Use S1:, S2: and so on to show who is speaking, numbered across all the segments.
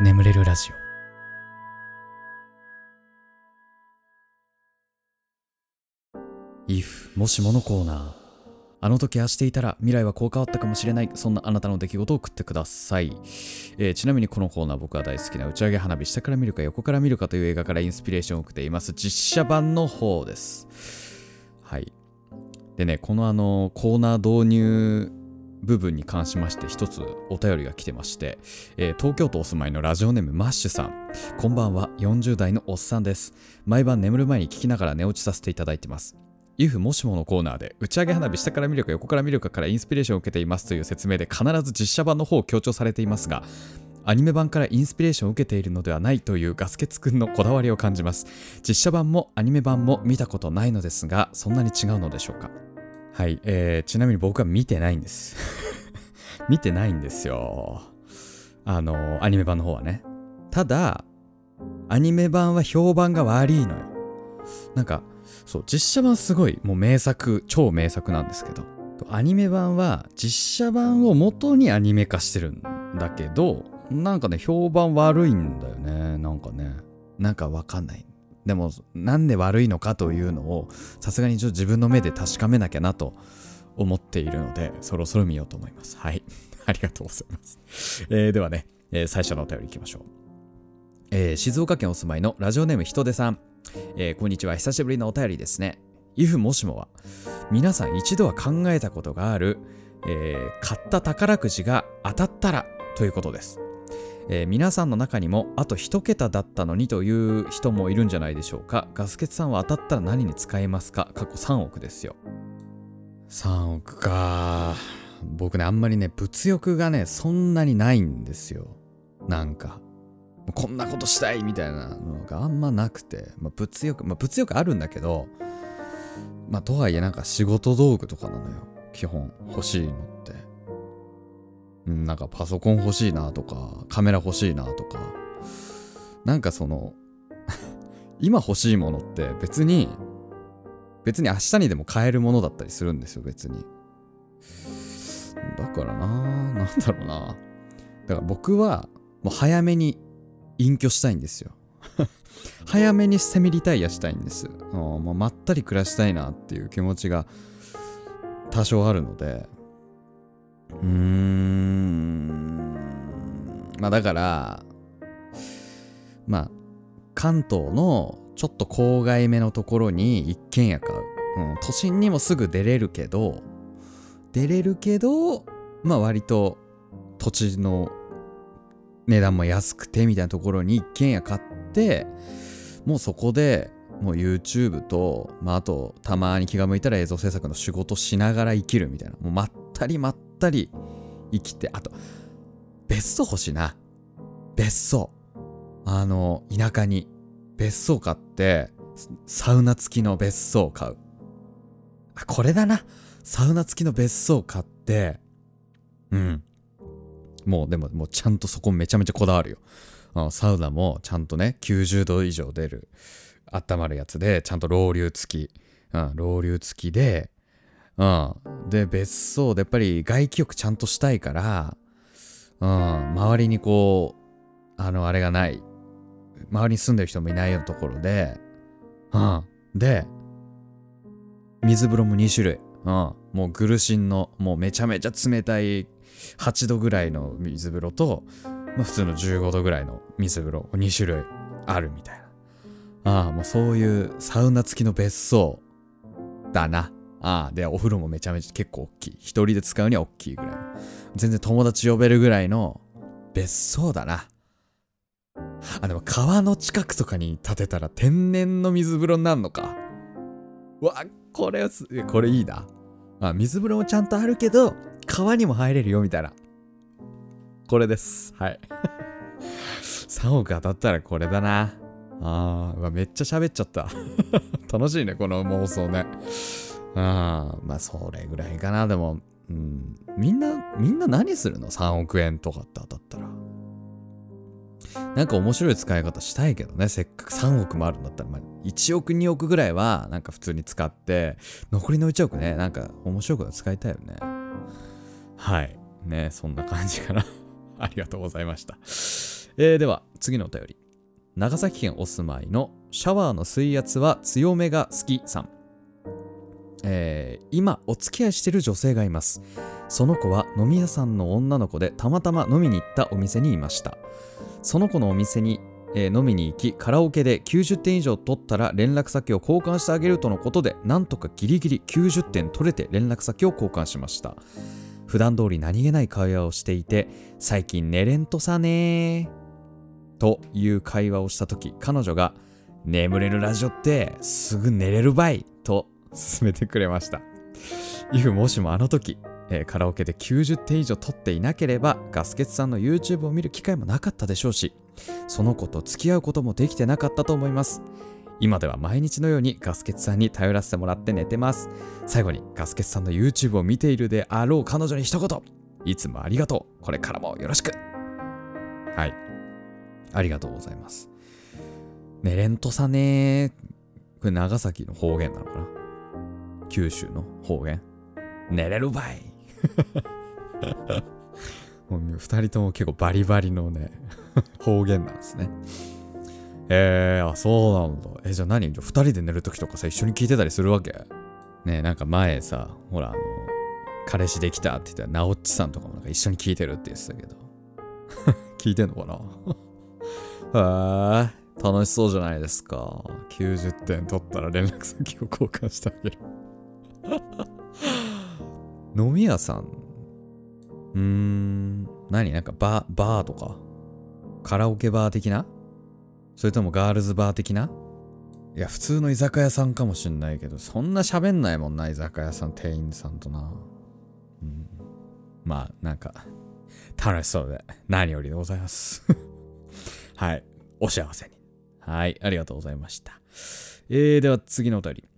S1: 眠れるラジオ。If もしものコーナー。あの時ああしていたら未来はこう変わったかもしれない。そんなあなたの出来事を送ってください、えーちなみにこのコーナー僕が大好きな打ち上げ花火下から見るか横から見るかという映画からインスピレーションを受けています。実写版の方です。はい。でねこのあのコーナー導入部分に関しまして一つお便りが来てまして、えー東京都お住まいのラジオネームマッシュさん。こんばんは40代のおっさんです。毎晩眠る前に聞きながら寝落ちさせていただいてます。if もしものコーナーで打ち上げ花火下から見るか横から見るかからインスピレーションを受けていますという説明で必ず実写版の方を強調されていますがアニメ版からインスピレーションを受けているのではないというガスケツくんのこだわりを感じます。実写版もアニメ版も見たことないのですがそんなに違うのでしょうか？はい、えー、ちなみに僕は見てないんです。見てないんですよ。あのアニメ版の方はね。ただアニメ版は評判が悪いのよ。なんかそう実写版すごいもう名作超名作なんですけど。アニメ版は実写版を元にアニメ化してるんだけどなんかね評判悪いんだよね。なんかね。なんかわかんない。でもなんで悪いのかというのをさすがにちょ自分の目で確かめなきゃなと思っているのでそろそろ見ようと思います。はい。ありがとうございます、えーではね、えー最初のお便りいきましょう。えー静岡県お住まいのラジオネームひとでさん、えーこんにちは。久しぶりのお便りですね。if もしもは皆さん一度は考えたことがある、えー買った宝くじが当たったらということです、えー皆さんの中にもあと一桁だったのにという人もいるんじゃないでしょうか。ガスケツさんは当たったら何に使えますか？過去3億ですよ。3億か。僕ねあんまりね物欲がねそんなにないんですよ。なんか。こんなことしたいみたいなのがあんまなくて、まあ、物欲、まあ、物欲あるんだけど、まあ、とはいえなんか仕事道具とかなのよ。基本欲しいのって。うん、なんかパソコン欲しいなとか、カメラ欲しいなとか、なんかその、今欲しいものって別に、別に明日にでも買えるものだったりするんですよ、別に。だからななんだろうな。だから僕は、もう早めに隠居したいんですよ。早めにセミリタイアしたいんです。もうまったり暮らしたいなっていう気持ちが多少あるので。うん。まあだから、まあ、関東のちょっと郊外目のところに一軒家買う。うん、都心にもすぐ出れるけど、出れるけど、まあ割と土地の値段も安くてみたいなところに一軒家買ってもうそこでもう YouTube と、まあ、あとたまに気が向いたら映像制作の仕事しながら生きるみたいなもうまったりまったりたり生きてあと別荘欲しいな。別荘。あの田舎に。別荘買ってサウナ付きの別荘を買う。あこれだな。サウナ付きの別荘買ってうん。もうでももうちゃんとそこめちゃめちゃこだわるよ。あサウナもちゃんとね90度以上出る温まるやつでちゃんとロウリュ付き、うん、ロウリュ付きで、うん、で別荘でやっぱり外気浴ちゃんとしたいから、うん、周りにこうあのあれがない。周りに住んでる人もいないようなところで、うん、で水風呂も2種類、うん、もうグルシンのもうめちゃめちゃ冷たい8度ぐらいの水風呂と、まあ、普通の15度ぐらいの水風呂2種類あるみたいな。ああ、もうそういうサウナ付きの別荘だな。ああ、で、お風呂もめちゃめちゃ結構大きい。一人で使うには大きいぐらい。全然友達呼べるぐらいの別荘だな。あ、でも川の近くとかに建てたら天然の水風呂になるのか。うわ、これはす、これいいな。あ、水風呂もちゃんとあるけど、川にも入れるよみたいな。これです。はい。3億当たったらこれだな。あーめっちゃ喋っちゃった。楽しいね、この妄想ね。あーまあ、それぐらいかな。でも、うん、みんな、みんな何するの ?3 億円とかって当たったら。なんか面白い使い方したいけどね。せっかく3億もあるんだったら、まあ、1億、2億ぐらいは、なんか普通に使って、残りの1億ね、なんか面白いこと使いたいよね。はい。ね、そんな感じかな。ありがとうございました。えー、では次のお便り長崎県お住まいのシャワーの水圧は強めが好きさんえー、今お付き合いしてる女性がいます。その子は飲み屋さんの女の子でたまたま飲みに行ったお店にいました。その子のお店に、えー、飲みに行きカラオケで90点以上取ったら連絡先を交換してあげるとのことでなんとかギリギリ90点取れて連絡先を交換しました。普段通り何気ない会話をしていて最近寝れんとさねーという会話をした時彼女が眠れるラジオってすぐ寝れるばいと勧めてくれました。if もしもあの時、えー、カラオケで90点以上取っていなければガスケツさんの YouTube を見る機会もなかったでしょうしその子と付き合うこともできてなかったと思います。今では毎日のようにガスケツさんに頼らせてもらって寝てます。最後にガスケツさんの YouTube を見ているであろう彼女に一言。いつもありがとう。これからもよろしく。はい。ありがとうございます。寝れんとさねこれ長崎の方言なのかな？九州の方言寝れるばい。もう2人とも結構バリバリのね 方言なんですね。えー、あそうなんだ。えじゃあ何？じゃ2人で寝るときとかさ一緒に聞いてたりするわけ？ねなんか前さほらあの彼氏できたって言ったらなおっちさんとかもなんか一緒に聞いてるって言ってたけど。聞いてんのかな？へえ楽しそうじゃないですか。90点取ったら連絡先を交換してあげる 飲み屋さんうーん、何？なんかバ、バーとか？カラオケバー的な？それともガールズバー的な？いや、普通の居酒屋さんかもしんないけど、そんな喋んないもんな、居酒屋さん、店員さんとな。うん、まあ、なんか、楽しそうで、何よりでございます。はい。お幸せに。はい。ありがとうございました。えー、では次のお便り。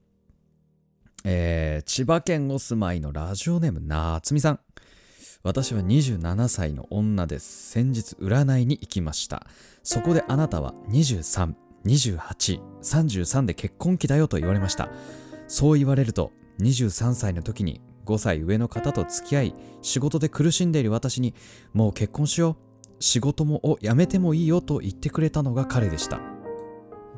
S1: えー、千葉県お住まいのラジオネームなつみさん。私は27歳の女です。先日占いに行きました。そこであなたは232833で結婚期だよと言われました。そう言われると23歳の時に5歳上の方と付き合い仕事で苦しんでいる私にもう結婚しよう仕事もを辞めてもいいよと言ってくれたのが彼でした。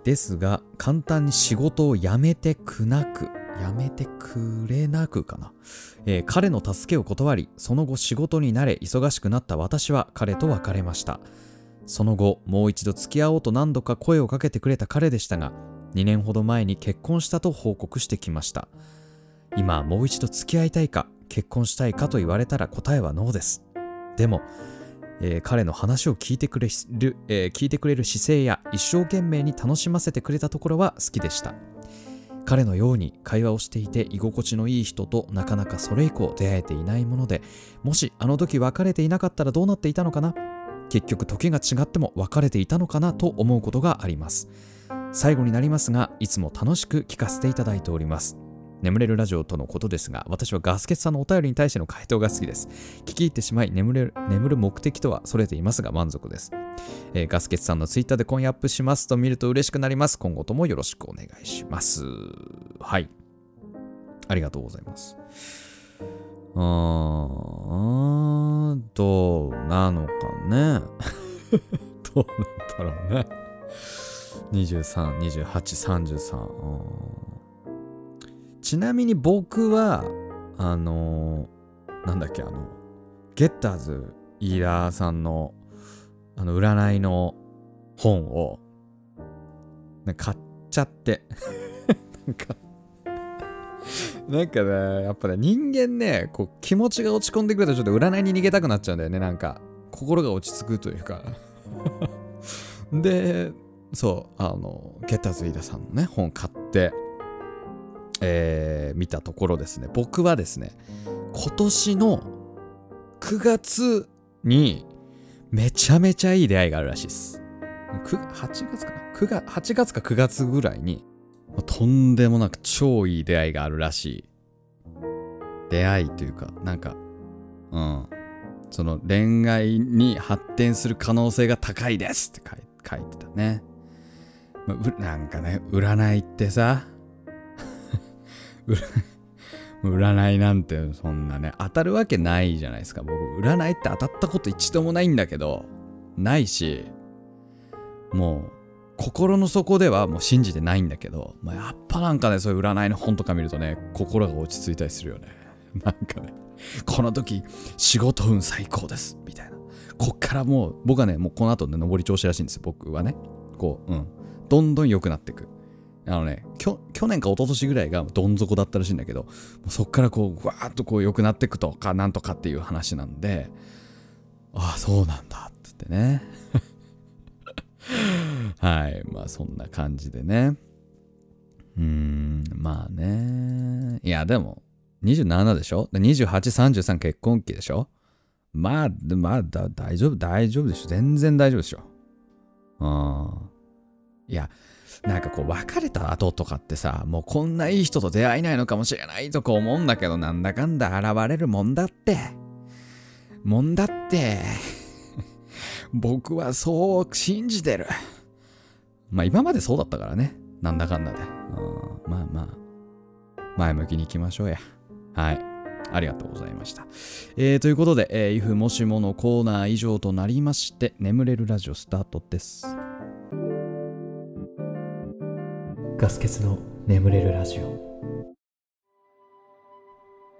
S1: ですが簡単に仕事を辞めてくなくやめてくれなくかな、えー、彼の助けを断りその後仕事に慣れ忙しくなった私は彼と別れました。その後もう一度付き合おうと何度か声をかけてくれた彼でしたが2年ほど前に結婚したと報告してきました。今もう一度付き合いたいか結婚したいかと言われたら答えはノーです。でも、えー、彼の話を聞いてくれる、えー、聞いてくれる姿勢や一生懸命に楽しませてくれたところは好きでした。彼のように会話をしていて居心地のいい人となかなかそれ以降出会えていないものでもしあの時別れていなかったらどうなっていたのかな？結局時が違っても別れていたのかなと思うことがあります。最後になりますがいつも楽しく聞かせていただいております。眠れるラジオとのことですが、私はガスケツさんのお便りに対しての回答が好きです。聞き入ってしまい、眠れる眠る目的とはそれていますが満足です。えー、ガスケツさんのツイッターで今夜アップしますと見ると嬉しくなります。今後ともよろしくお願いします。はい。ありがとうございます。うーん、どうなのかね。どうなんだろうね。23、28、33。ちなみに僕は、あのー、なんだっけ、あの、ゲッターズ飯田さんの、あの、占いの本を、買っちゃって。なんかなんかね、やっぱね、人間ね、こう、気持ちが落ち込んでくるとちょっと占いに逃げたくなっちゃうんだよね、なんか。心が落ち着くというか。で、そう、あの、ゲッターズ飯田さんのね、本買って、えー、見たところですね。僕はですね今年の9月にめちゃめちゃいい出会いがあるらしいです。8月かな？9月8月か9月ぐらいにとんでもなく超いい出会いがあるらしい出会いというかなんかうん。その恋愛に発展する可能性が高いですって書いてたね。なんかね占いってさ 占いなんてそんなね、当たるわけないじゃないですか。僕、占いって当たったこと一度もないんだけど、ないし、もう心の底ではもう信じてないんだけど、まあ、やっぱなんかねそういう占いの本とか見るとね心が落ち着いたりするよね。なんかねこの時仕事運最高ですみたいな。こっからもう僕はねもうこの後ね上り調子らしいんですよ僕はね。こううん。どんどん良くなっていく。あのね去年か一昨年ぐらいがどん底だったらしいんだけどそっからこうわーっとこう良くなっていくとかなんとかっていう話なんでああそうなんだって言ってね はいまあそんな感じでねうーんまあねいやでも27でしょ ?2833 結婚期でしょ？まあ、まあだ、大丈夫、大丈夫でしょ全然大丈夫でしょ。うん。いや、なんかこう別れた後とかってさ、もうこんないい人と出会えないのかもしれないとか思うんだけど、なんだかんだ現れるもんだって。もんだって。僕はそう信じてる。まあ今までそうだったからね。なんだかんだで。うん、まあまあ、前向きに行きましょうや。はい。ありがとうございました。えー、ということで、えー、if もしものコーナー以上となりまして、眠れるラジオスタートです。ガス欠の眠れるラジオ。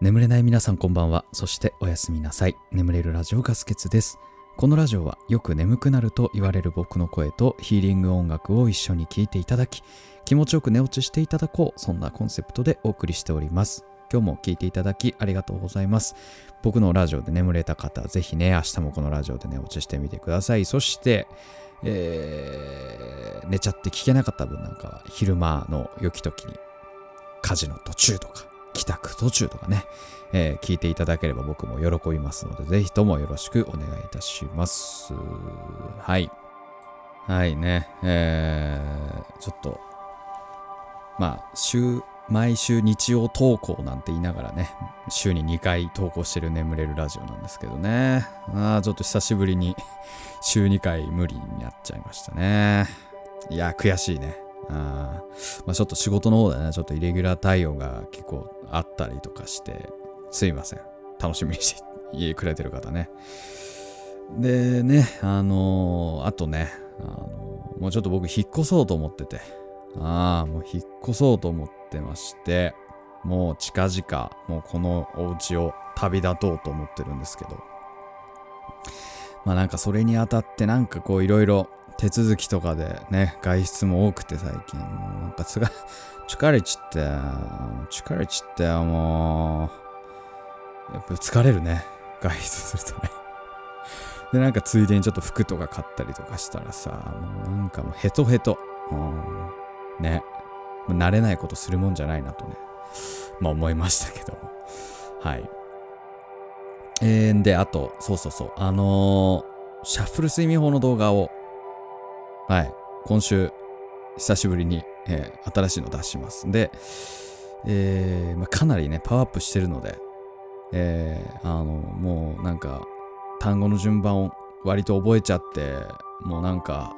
S1: 眠れない皆さんこんばんは。そしておやすみなさい。眠れるラジオガス欠です。このラジオはよく眠くなると言われる僕の声とヒーリング音楽を一緒に聴いていただき、気持ちよく寝落ちしていただこう、そんなコンセプトでお送りしております。今日も聞いていただきありがとうございます。僕のラジオで眠れた方、ぜひね、明日もこのラジオで寝落ちしてみてください。そして、えー、寝ちゃって聞けなかった分なんかは、昼間の良き時に、家事の途中とか、帰宅途中とかね、えー、聞いていただければ僕も喜びますので、ぜひともよろしくお願いいたします。はい。はいね、えー、ちょっと、まあ、週、毎週日曜投稿なんて言いながらね、週に2回投稿してる眠れるラジオなんですけどね。ああ、ちょっと久しぶりに 週2回無理になっちゃいましたね。いや、悔しいね。あまあ、ちょっと仕事の方でね、ちょっとイレギュラー対応が結構あったりとかして、すいません。楽しみにしてくれてる方ね。でね、あのー、あとね、あのー、もうちょっと僕引っ越そうと思ってて、ああ、もう引っ越そうと思ってまして、もう近々、もうこのお家を旅立とうと思ってるんですけど、まあなんかそれにあたってなんかこういろいろ手続きとかでね、外出も多くて最近、もうなんかつが、疲れちって、疲れちって、もう、やっぱ疲れるね、外出するとね。で、なんかついでにちょっと服とか買ったりとかしたらさ、もうなんかもうヘトヘト。うん。ね、慣れないことするもんじゃないなとね、まあ思いましたけども。はい。えー、で、あと、そうそうそう、あのー、シャッフル睡眠法の動画を、はい、今週、久しぶりに、えー、新しいの出します。で、えーまあ、かなりね、パワーアップしてるので、えー、あの、もうなんか、単語の順番を割と覚えちゃって、もうなんか、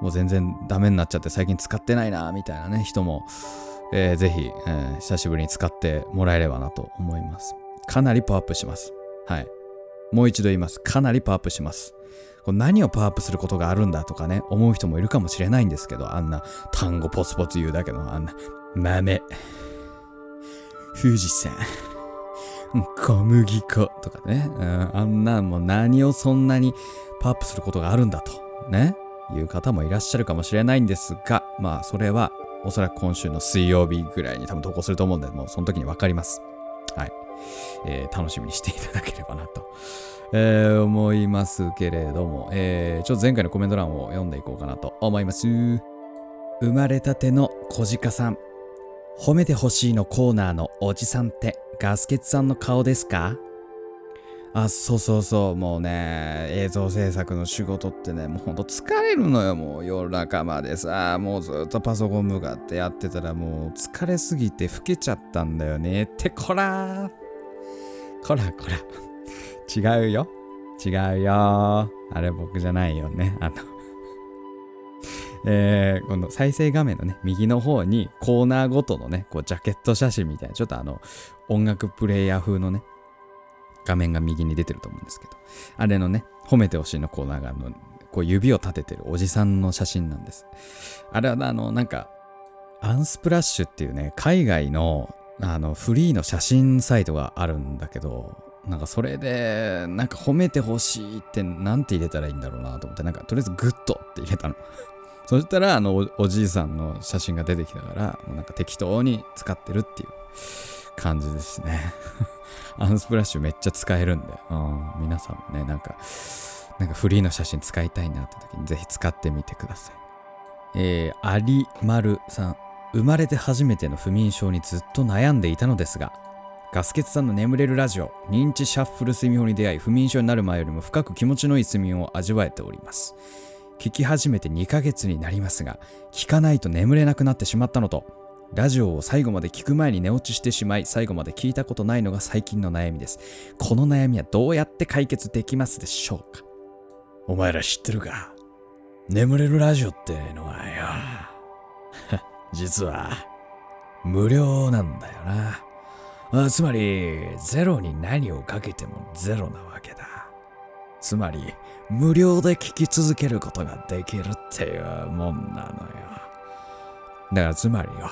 S1: もう全然ダメになっちゃって最近使ってないなみたいなね人も、えー、ぜひ、えー、久しぶりに使ってもらえればなと思います。かなりパワーアップします。はい。もう一度言います。かなりパワーアップします。こ何をパワーアップすることがあるんだとかね思う人もいるかもしれないんですけどあんな単語ポツポツ言うだけのあんな豆。富士山。小麦粉とかね、うん、あんなもう何をそんなにパワーアップすることがあるんだと。ね。いう方もいらっしゃるかもしれないんですが、まあそれはおそらく今週の水曜日ぐらいに多分投稿すると思うんで、もうその時にわかります。はい。えー、楽しみにしていただければなと、えー、思いますけれども、えー、ちょっと前回のコメント欄を読んでいこうかなと思います。生まれたての小鹿さん。褒めてほしいのコーナーのおじさんってガスケツさんの顔ですか？あ、そうそうそう、もうね、映像制作の仕事ってね、もうほんと疲れるのよ、もう夜中までさ、もうずっとパソコン向かってやってたらもう疲れすぎて老けちゃったんだよね。ってこらこらこら。違うよ。違うよ。あれ僕じゃないよね。あのえー、この再生画面のね、右の方にコーナーごとのね、こうジャケット写真みたいな、ちょっとあの、音楽プレイヤー風のね、画面が右に出てると思うんですけど、あれのね、褒めてほしいのコーナーがあのこう指を立ててるおじさんの写真なんです。あれはあの、なんか、 Unsplash っていうね、海外のあのフリーの写真サイトがあるんだけど、なんかそれで、なんか褒めてほしいってなんて入れたらいいんだろうなと思って、なんかとりあえず good って入れたの。そしたら、あのお、おじいさんの写真が出てきたから、もうなんか適当に使ってるっていう感じですね。アンスプラッシュめっちゃ使えるんで、うん、皆さんもね、なんか、なんかフリーの写真使いたいなって時にぜひ使ってみてください。えー、アリマルさん。生まれて初めての不眠症にずっと悩んでいたのですが、ガスケツさんの眠れるラジオ、認知シャッフル睡眠法に出会い、不眠症になる前よりも深く気持ちのいい睡眠を味わえております。聞き始めて2ヶ月になりますが、聞かないと眠れなくなってしまったのと、ラジオを最後まで聞く前に寝落ちしてしまい、最後まで聞いたことないのが最近の悩みです。この悩みはどうやって解決できますでしょうか？
S2: お前ら知ってるか？眠れるラジオってのはよ。実は、無料なんだよな。あつまり、ゼロに何をかけてもゼロなわけだ。つまり、無料で聞き続けることができるっていうもんなのよ。だからつまりよ、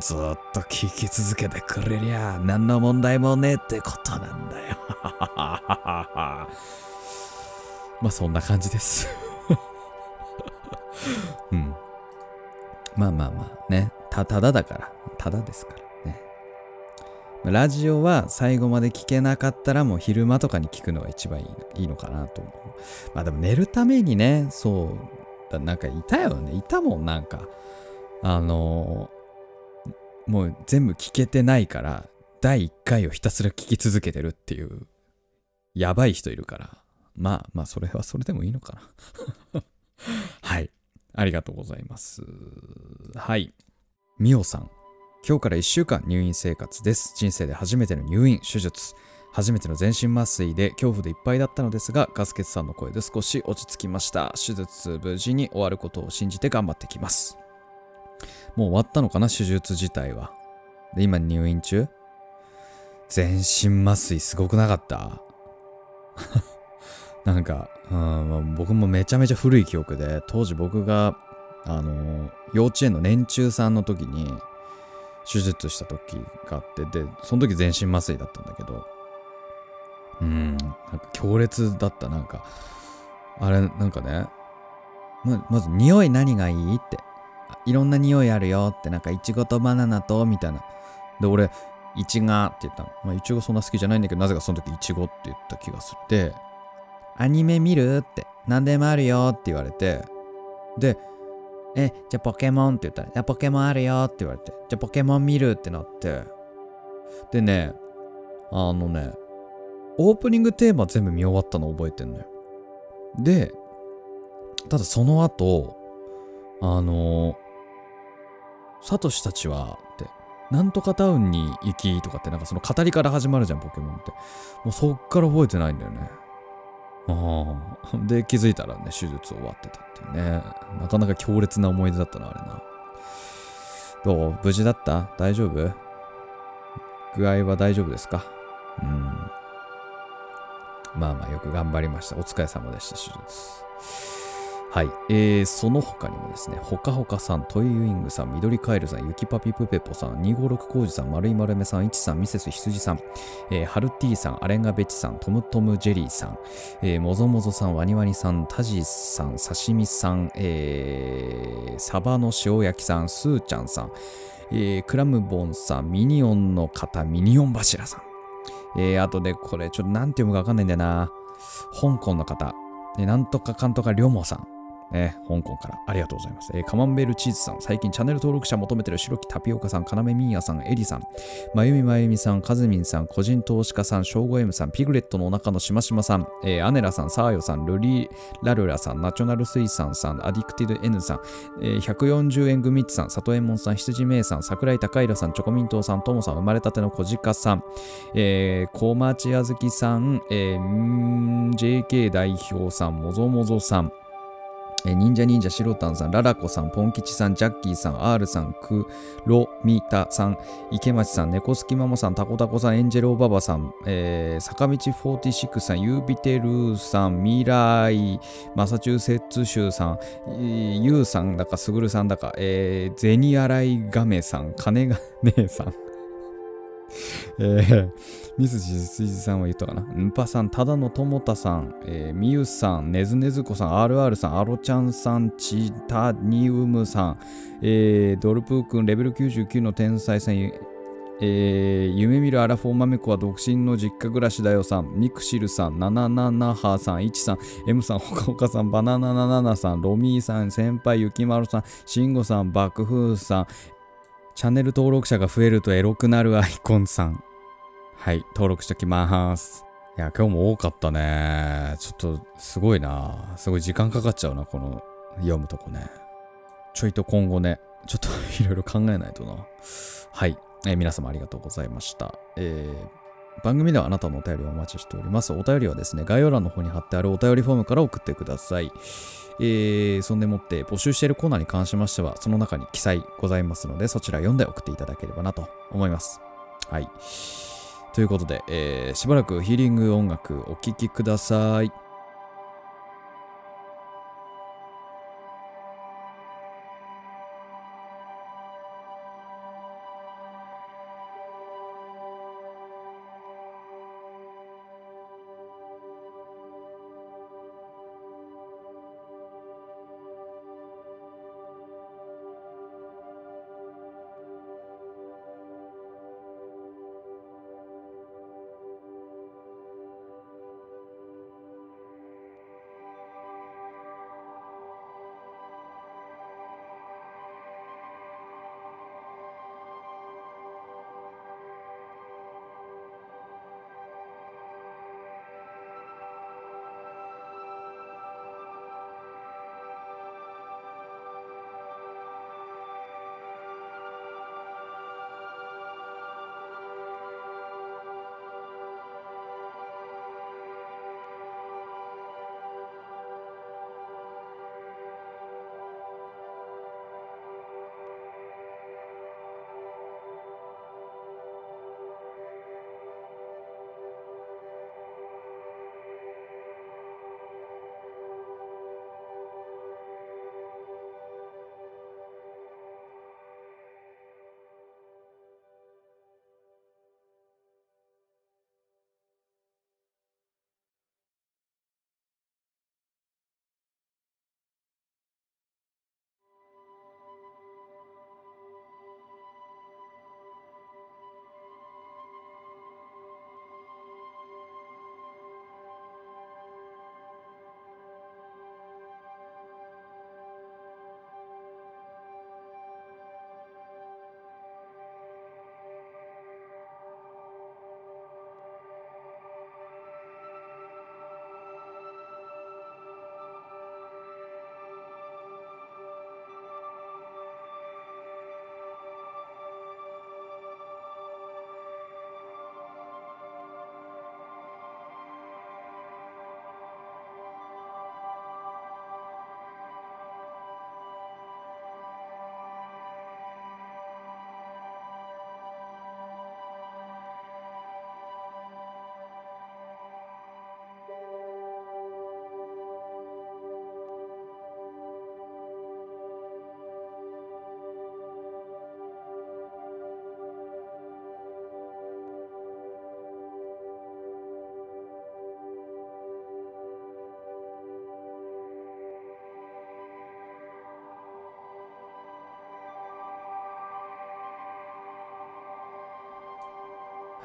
S2: ずっと聞き続けてくれりゃ何の問題もねえってことなんだよ。
S1: まあそんな感じです うん。まあまあまあね。た、ただだから。ただですからね。ラジオは最後まで聞けなかったらもう昼間とかに聞くのが一番いいのかなと思う。まあでも寝るためにね、そう、なんかいたよね。いたもん、なんか。あのー、もう全部聞けてないから、第1回をひたすら聞き続けてるっていう、やばい人いるから。まあまあ、それはそれでもいいのかな。はい。ありがとうございます。はい。みおさん。今日から1週間入院生活です。人生で初めての入院、手術。初めての全身麻酔で恐怖でいっぱいだったのですが、ガスケツさんの声で少し落ち着きました。手術無事に終わることを信じて頑張ってきます。もう終わったのかな手術自体は。で、今入院中。全身麻酔すごくなかった。なんか、うん、僕もめちゃめちゃ古い記憶で、当時僕が、あの、幼稚園の年中さんの時に、手術した時があって、で、その時全身麻酔だったんだけど、うん、なんか強烈だった、なんか、あれ、なんかね、ままず、匂い何がいいって、いろんな匂いあるよって、なんか、いちごとバナナと、みたいな。で、俺、いちごって言ったの。まあ、いちごそんな好きじゃないんだけど、なぜかその時いちごって言った気がする。で、アニメ見るって、何でもあるよって言われて、で、え、じゃあポケモンって言ったら、いや、ポケモンあるよって言われて、じゃあポケモン見る？ってなって、でね、あのね、オープニングテーマ全部見終わったの覚えてんのよ。で、ただその後、あのサトシたちは、って、なんとかタウンに行きとかってなんかその語りから始まるじゃん、ポケモンって。もうそっから覚えてないんだよね。ああ。で、気づいたらね、手術終わってたっていうね。なかなか強烈な思い出だったな、あれな。どう？無事だった？大丈夫？具合は大丈夫ですか？うん。まあまあ、よく頑張りました。お疲れ様でした、手術。はい。えー、その他にもですね、ほかほかさん、トイウィングさん、緑カエルさん、ゆきパピプペポさん、256コウジさん、丸い丸めさん、いちさん、ミセス羊さん、えー、ハルティさん、アレンガベチさん、トムトムジェリーさん、えー、もぞもぞさん、ワニワニさん、タジさん、刺身さん、えー、サバの塩焼きさん、スーちゃんさん、えー、クラムボンさん、ミニオンの方、ミニオン柱さん。えー、あとで、これ、ちょっとなんて読むかわかんないんだよな。香港の方、えなんとかかんとかりょもさん。ね、香港から。ありがとうございます。えー、カマンベールチーズさん、最近チャンネル登録者求めてる白木タピオカさん、かなめみーやさん、エリさん、まゆみまゆみさん、かずみんさん、個人投資家さん、しょうご M さん、ピグレットのお腹のしましまさん、えー、アネラさん、サーヨさん、ルリラルラさん、ナチョナルスイさんさん、アディクティド N さん、えー、140円グミッチさん、里右衛門さん、羊めいさん、桜井高平さん、チョコミントさん、ともさん、生まれたての小鹿さん、えー、小町あずきさん、えー、JK 代表さん、もぞもぞさん、えー忍者忍者しろたんさん、ララコさん、ポン吉さん、ジャッキーさん、R さん、クロミタさん、池町さん、猫好きママさん、タコタコさん、エンジェルおばばさん、えー坂道46さん、ユービテルーさん、ミライ、マサチューセッツ州さん、えーユウさんだか、スグルさんだか、えー、ゼニアライガメさん、金が姉さん、えー、ミスジスイジさんは言ったかな？んぱさん、ただのともたさん、えー、みゆさん、ねずねずこさん、RR さん、アロちゃんさん、チタニウムさん、えー、ドルプーくん、レベル99の天才さん、えー、夢見るアラフォーマメコは独身の実家暮らしだよさん、ミクシルさん、ナナナナハさん、イチさん、M さん、ほかほかさん、バナナナナナさん、ロミーさん、先輩、ゆきまるさん、シンゴさん、爆風さん、チャンネル登録者が増えるとエロくなるアイコンさん。はい、登録しときます。いや、今日も多かったね。ちょっと、すごいな。すごい時間かかっちゃうな、この読むとこね。ちょいと今後ね、ちょっと いろいろ考えないとな。はい、えー皆様ありがとうございました。えー番組ではあなたのお便りをお待ちしております。お便りはですね、概要欄の方に貼ってあるお便りフォームから送ってください。えーそんでもって募集しているコーナーに関しましては、その中に記載ございますので、そちら読んで送っていただければなと思います。はい。ということで、えーしばらくヒーリング音楽お聴きください。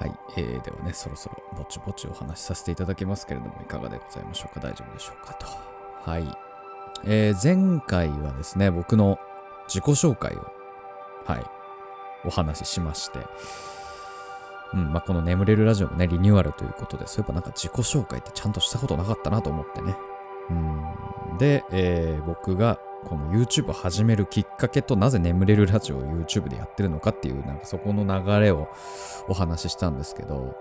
S1: はい、えーではね、そろそろぼちぼちお話しさせていただきますけれども、いかがでございましょうか？大丈夫でしょうかと。はい。えー前回はですね、僕の自己紹介を、はい、お話ししまして、うん、まあ、この眠れるラジオもね、リニューアルということで、そういえばなんか自己紹介ってちゃんとしたことなかったなと思ってね。うん、で、えー僕がこの YouTube 始めるきっかけとなぜ眠れるラジオを YouTube でやってるのかっていう、なんかそこの流れをお話ししたんですけど、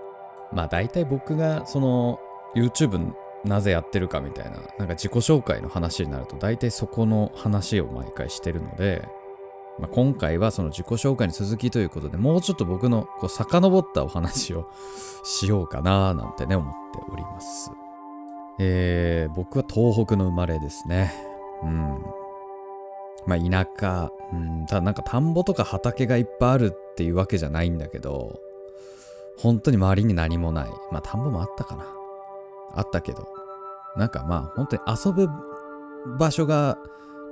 S1: まあ大体僕がその YouTube なぜやってるかみたいな、なんか自己紹介の話になると、大体そこの話を毎回してるので、まあ、今回はその自己紹介に続きということで、もうちょっと僕のこう遡ったお話をしようかななんてね、思っております。えー、僕は東北の生まれですね。うん。まあ田舎、うん、ただなんか田んぼとか畑がいっぱいあるっていうわけじゃないんだけど、本当に周りに何もない。まあ田んぼもあったかな。あったけど、なんかまあ本当に遊ぶ場所が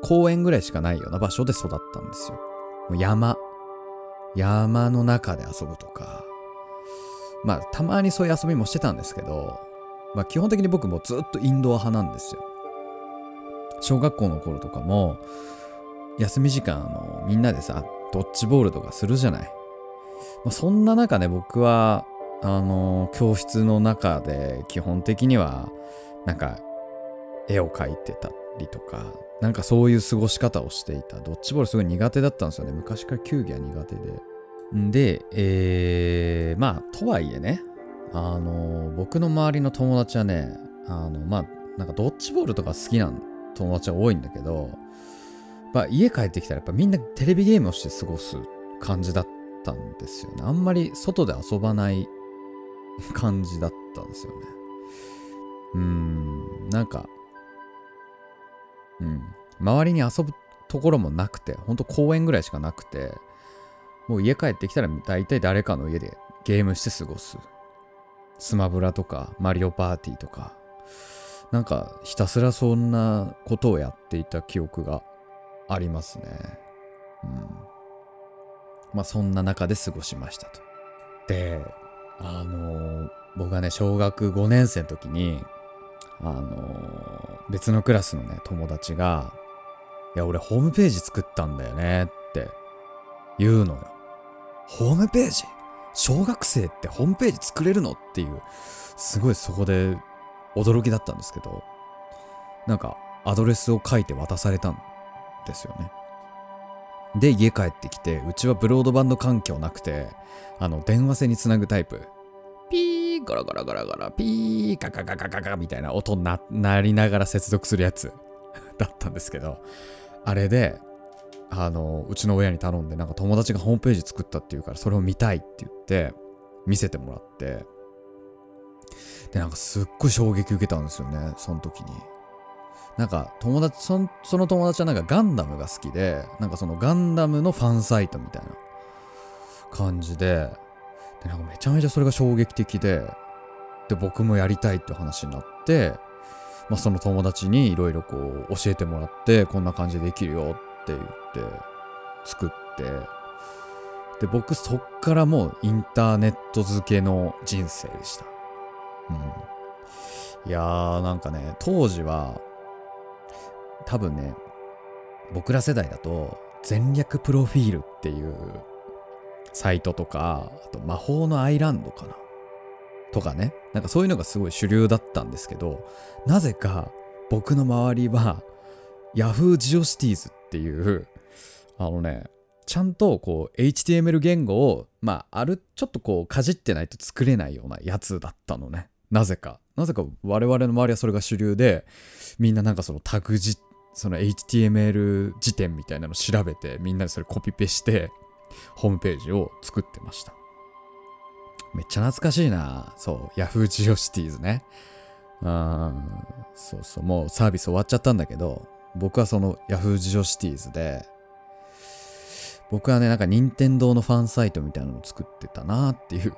S1: 公園ぐらいしかないような場所で育ったんですよ。もう山。山の中で遊ぶとか。まあたまにそういう遊びもしてたんですけど、まあ基本的に僕もずっとインドア派なんですよ。小学校の頃とかも、休み時間あのみんなでさ、ドッジボールとかするじゃない？まあ、そんな中ね、僕は、あの教室の中で基本的には、なんか、絵を描いてたりとか、なんかそういう過ごし方をしていた。ドッジボールすごい苦手だったんですよね。昔から球技は苦手で。んで、えー、まあ、とはいえね、あの僕の周りの友達はね、あの、まあ、なんかドッジボールとか好きな友達は多いんだけど、ま、家帰ってきたらやっぱみんなテレビゲームをして過ごす感じだったんですよね。あんまり外で遊ばない感じだったんですよね。うーん、なんか、うん、周りに遊ぶところもなくて、ほんと公園ぐらいしかなくて、もう家帰ってきたら大体誰かの家でゲームして過ごす。スマブラとか、マリオパーティーとか、なんかひたすらそんなことをやっていた記憶がありますね。うん。まあそんな中で過ごしましたと。で、あのー僕がね、小学5年生の時に、あのー別のクラスのね、友達が、いや、俺ホームページ作ったんだよねって言うのよ。ホームページ？小学生ってホームページ作れるの？っていう、すごいそこで驚きだったんですけど、なんかアドレスを書いて渡されたんですよね。で、家帰ってきて、うちはブロードバンド環境なくて、あの、電話線につなぐタイプ。ピー、ゴロゴロゴロゴロ、ピー、カカカカカカみたいな音な、なりながら接続するやつ だったんですけど、あれで、あの、うちの親に頼んで、なんか友達がホームページ作ったっていうから、それを見たいって言って、見せてもらって、で、なんかすっごい衝撃受けたんですよね、その時に。なんか友達そ、の友達はなんかガンダムが好きで、なんかそのガンダムのファンサイトみたいな感じで、で、なんかめちゃめちゃそれが衝撃的で、で、僕もやりたいって話になって、まあその友達にいろいろこう教えてもらって、こんな感じでできるよって言って、作って、で、僕そっからもうインターネット付けの人生でした。うん。いやーなんかね、当時は、多分ね、僕ら世代だと、全略プロフィールっていうサイトとか、あと魔法のアイランドかな？とかね、なんかそういうのがすごい主流だったんですけど、なぜか僕の周りは Yahoo GeoCities っていう、あのね、ちゃんとこう HTML 言語を、まあ、ある、ちょっとこうかじってないと作れないようなやつだったのね。なぜか。なぜか我々の周りはそれが主流で、みんななんかそのタグじ、その HTML 辞典みたいなの調べて、みんなでそれコピペして、ホームページを作ってました。めっちゃ懐かしいな。そう、Yahoo GeoCities ね。うん、そうそう、もうサービス終わっちゃったんだけど、僕はその Yahoo GeoCities で、僕はね、なんか任天堂のファンサイトみたいなのを作ってたなっていう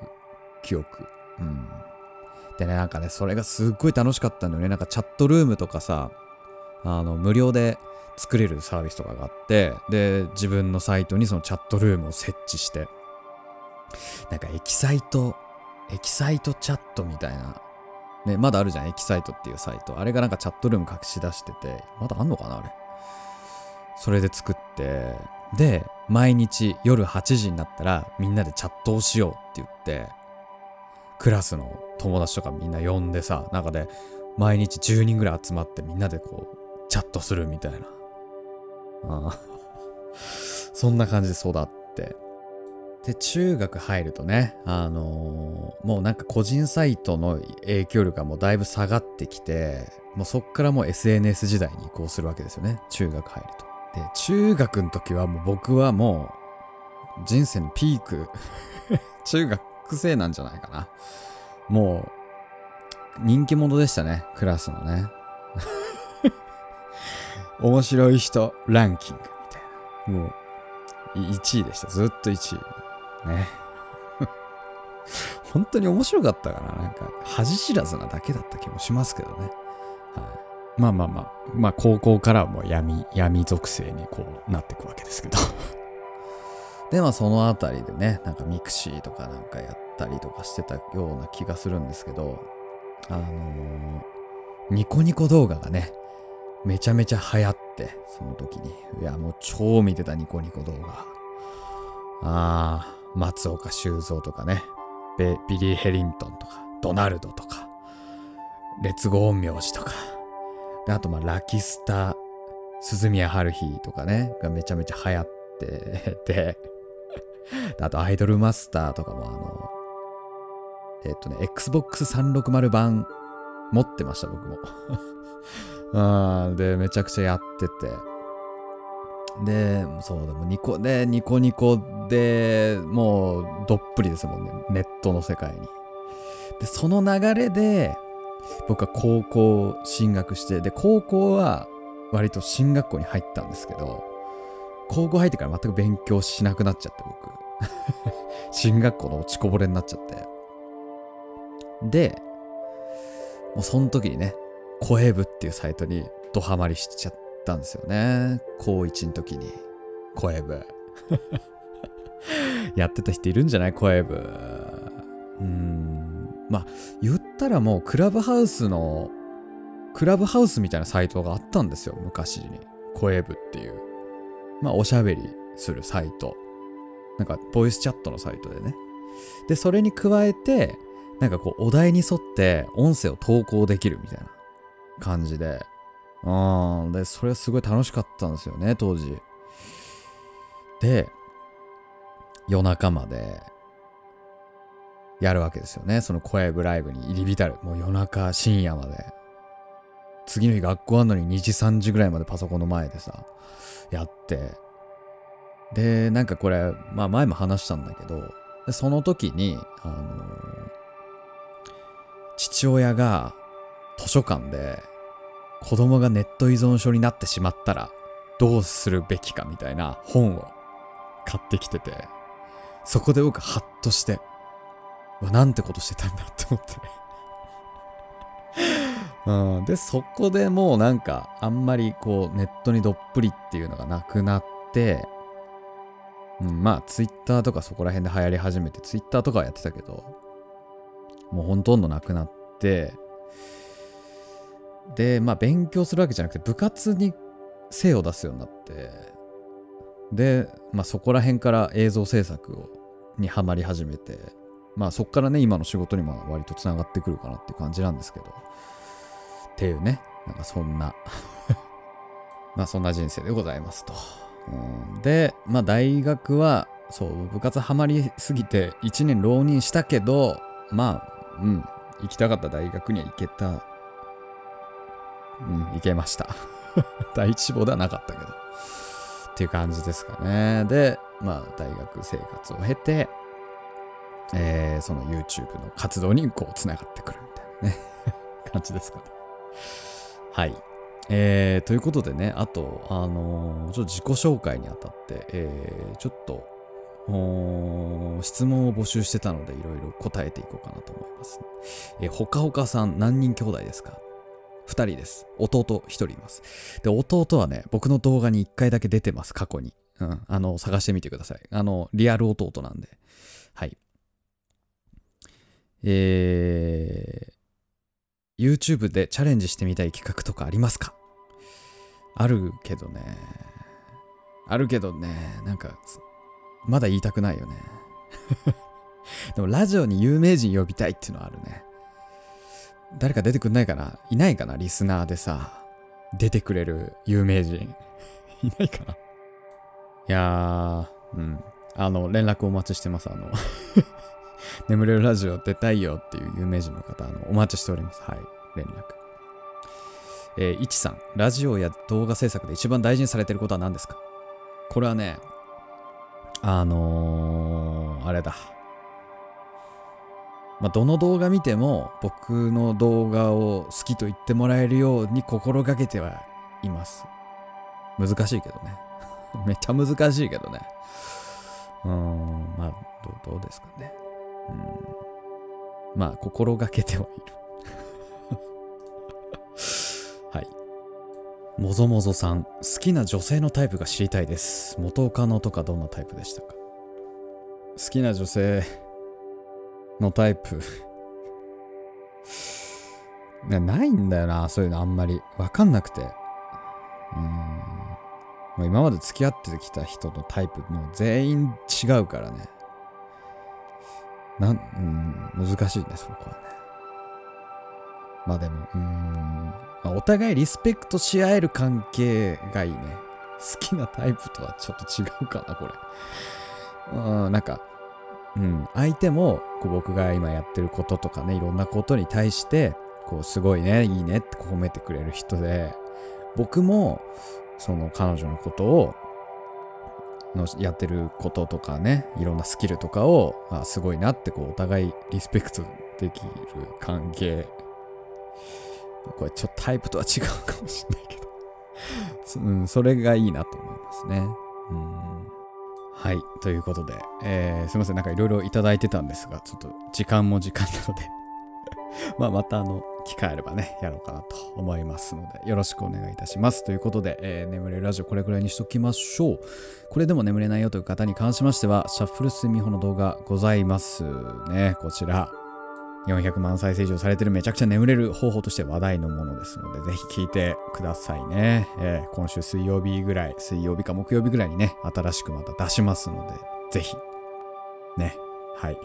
S1: 記憶。うん。でね、なんかね、それがすっごい楽しかったのよね。なんかチャットルームとかさ、あの、無料で作れるサービスとかがあって、で、自分のサイトにそのチャットルームを設置して、なんかエキサイト、エキサイトチャットみたいな、ね、まだあるじゃん、エキサイトっていうサイト。あれがなんかチャットルーム隠し出してて、まだあんのかな、あれ。それで作って、で、毎日夜8時になったらみんなでチャットをしようって言って、クラスの友達とかみんな呼んでさ、中で毎日10人ぐらい集まってみんなでこう、チャットするみたいな。ああ そんな感じで育って。で、中学入るとね、あのーもうなんか個人サイトの影響力がもうだいぶ下がってきて、もうそっからもう SNS 時代に移行するわけですよね。中学入ると。で、中学の時はもう僕はもう人生のピーク、中学生なんじゃないかな。もう人気者でしたね、クラスのね。面白い人ランキングみたいな。もう1位でした。ずっと1位。ね。本当に面白かったかな。なんか恥知らずなだけだった気もしますけどね。はい。まあまあまあ、まあ高校からはもう闇、闇属性にこうなっていくわけですけど。で、まあそのあたりでね、なんか mixi とかなんかやったりとかしてたような気がするんですけど、あのーニコニコ動画がね、めちゃめちゃ流行って、その時に。いや、もう超見てたニコニコ動画。ああ、松岡修造とかね、ベビリー・ヘリントンとか、ドナルドとか、列語陰陽師とか、であとまあラキスタ、鈴宮春日とかね、がめちゃめちゃ流行って て、あとアイドルマスターとかもあの、えっとね、Xbox 360版持ってました、僕も。あーで、めちゃくちゃやってて。で、そうでもニコ、で、ニコニコでもうどっぷりですもんね、ネットの世界に。で、その流れで、僕は高校進学して、で、高校は割と進学校に入ったんですけど、高校入ってから全く勉強しなくなっちゃって、僕。進学校の落ちこぼれになっちゃって。で、もうその時にね、コエブっていうサイトにドハマりしちゃったんですよね。高1の時に。コエブ。やってた人いるんじゃない？コエブ。うーん。まあ、言ったらもうクラブハウスの、クラブハウスみたいなサイトがあったんですよ、昔に。コエブっていう。まあ、おしゃべりするサイト。なんか、ボイスチャットのサイトでね。で、それに加えて、なんかこう、お題に沿って音声を投稿できるみたいな感じで。うん。で、それはすごい楽しかったんですよね、当時。で、夜中までやるわけですよね。その声ブライブに入り浸る。もう夜中、深夜まで。次の日学校あんのに2時、3時ぐらいまでパソコンの前でさ、やって。で、なんかこれ、まあ前も話したんだけど、その時に、あのー父親が図書館で子供がネット依存症になってしまったらどうするべきかみたいな本を買ってきてて、そこで僕ハッとして、うわ、なんてことしてたんだって思って。うん、で、そこでもうなんか、あんまりこう、ネットにどっぷりっていうのがなくなって、うん、まあ、ツイッターとかそこら辺で流行り始めて、ツイッターとかはやってたけど、もうほとんどなくなって、で、まあ、勉強するわけじゃなくて、部活に精を出すようになって、で、まあ、そこら辺から映像制作をにハマり始めて、まあそこからね、今の仕事にも割とつながってくるかなっていう感じなんですけど、っていうね、なんかそんな、まあそんな人生でございますと。うんで、まあ大学は、そう、部活ハマりすぎて1年浪人したけど、まあ、うん、行きたかった大学には行けた。うん、行けました。第一志望ではなかったけど。っていう感じですかね。で、まあ大学生活を経て、えーその YouTube の活動にこうつながってくるみたいなね 感じですかね。はい。えーということでね、あと、あのーちょっと自己紹介にあたって、えーちょっと、質問を募集してたので、いろいろ答えていこうかなと思います。えーほかほかさん、何人兄弟ですか？二人です。弟一人います。で、弟はね、僕の動画に一回だけ出てます、過去に。うん。あの、探してみてください。あの、リアル弟なんで。はい。えー、YouTube でチャレンジしてみたい企画とかありますか？あるけどね。あるけどね、なんか、まだ言いたくないよね。でもラジオに有名人呼びたいっていうのはあるね。誰か出てくんないかな？いないかな？リスナーでさ、出てくれる有名人。いないかな？いやー、うん。あの、連絡お待ちしてます。あの、眠れるラジオ出たいよっていう有名人の方、あの、お待ちしております。はい、連絡。えー、いちさん、ラジオや動画制作で一番大事にされてることは何ですか？これはね、あのー、あれだ。まあ、どの動画見ても僕の動画を好きと言ってもらえるように心がけてはいます。難しいけどね。めっちゃ難しいけどね。うーん、まあど、どうですかね。うん。まあ、心がけてはいる。はい。もぞもぞさん、好きな女性のタイプが知りたいです。元カノとかどんなタイプでしたか？好きな女性のタイプなないんだよな、そういうのあんまり。わかんなくて。うん。今まで付き合ってきた人のタイプも全員違うからね。なん、うん、難しいね、そこはね。まあでも、うーん、まあ、お互いリスペクトし合える関係がいいね。好きなタイプとはちょっと違うかな、これ。うん、なんか、うん、相手もこう僕が今やってることとかね、いろんなことに対して、こう、すごいね、いいねって褒めてくれる人で、僕も、その彼女のことを、のやってることとかね、いろんなスキルとかを、あすごいなって、こう、お互いリスペクトできる関係。これちょっとタイプとは違うかもしれないけど。うん、それがいいなと思いますね。うん。はい。ということで、えーすいません。なんかいろいろいただいてたんですが、ちょっと時間も時間なので、まあまたあの、機会あればね、やろうかなと思いますので、よろしくお願いいたします。ということで、えー眠れるラジオこれくらいにしときましょう。これでも眠れないよという方に関しましては、シャッフル睡眠法の動画ございますね。こちら。400万再生以上されてるめちゃくちゃ眠れる方法として話題のものですので、ぜひ聞いてくださいね。えー今週水曜日ぐらい、水曜日か木曜日ぐらいにね、新しくまた出しますので、ぜひ。ね。はい。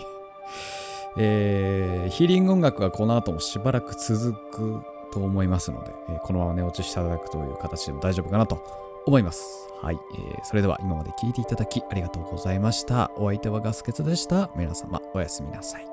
S1: えーヒーリング音楽はこの後もしばらく続くと思いますので、えーこのまま寝落ちしていただくという形でも大丈夫かなと思います。はい、えーそれでは今まで聞いていただきありがとうございました。お相手はガスケツでした。皆様おやすみなさい。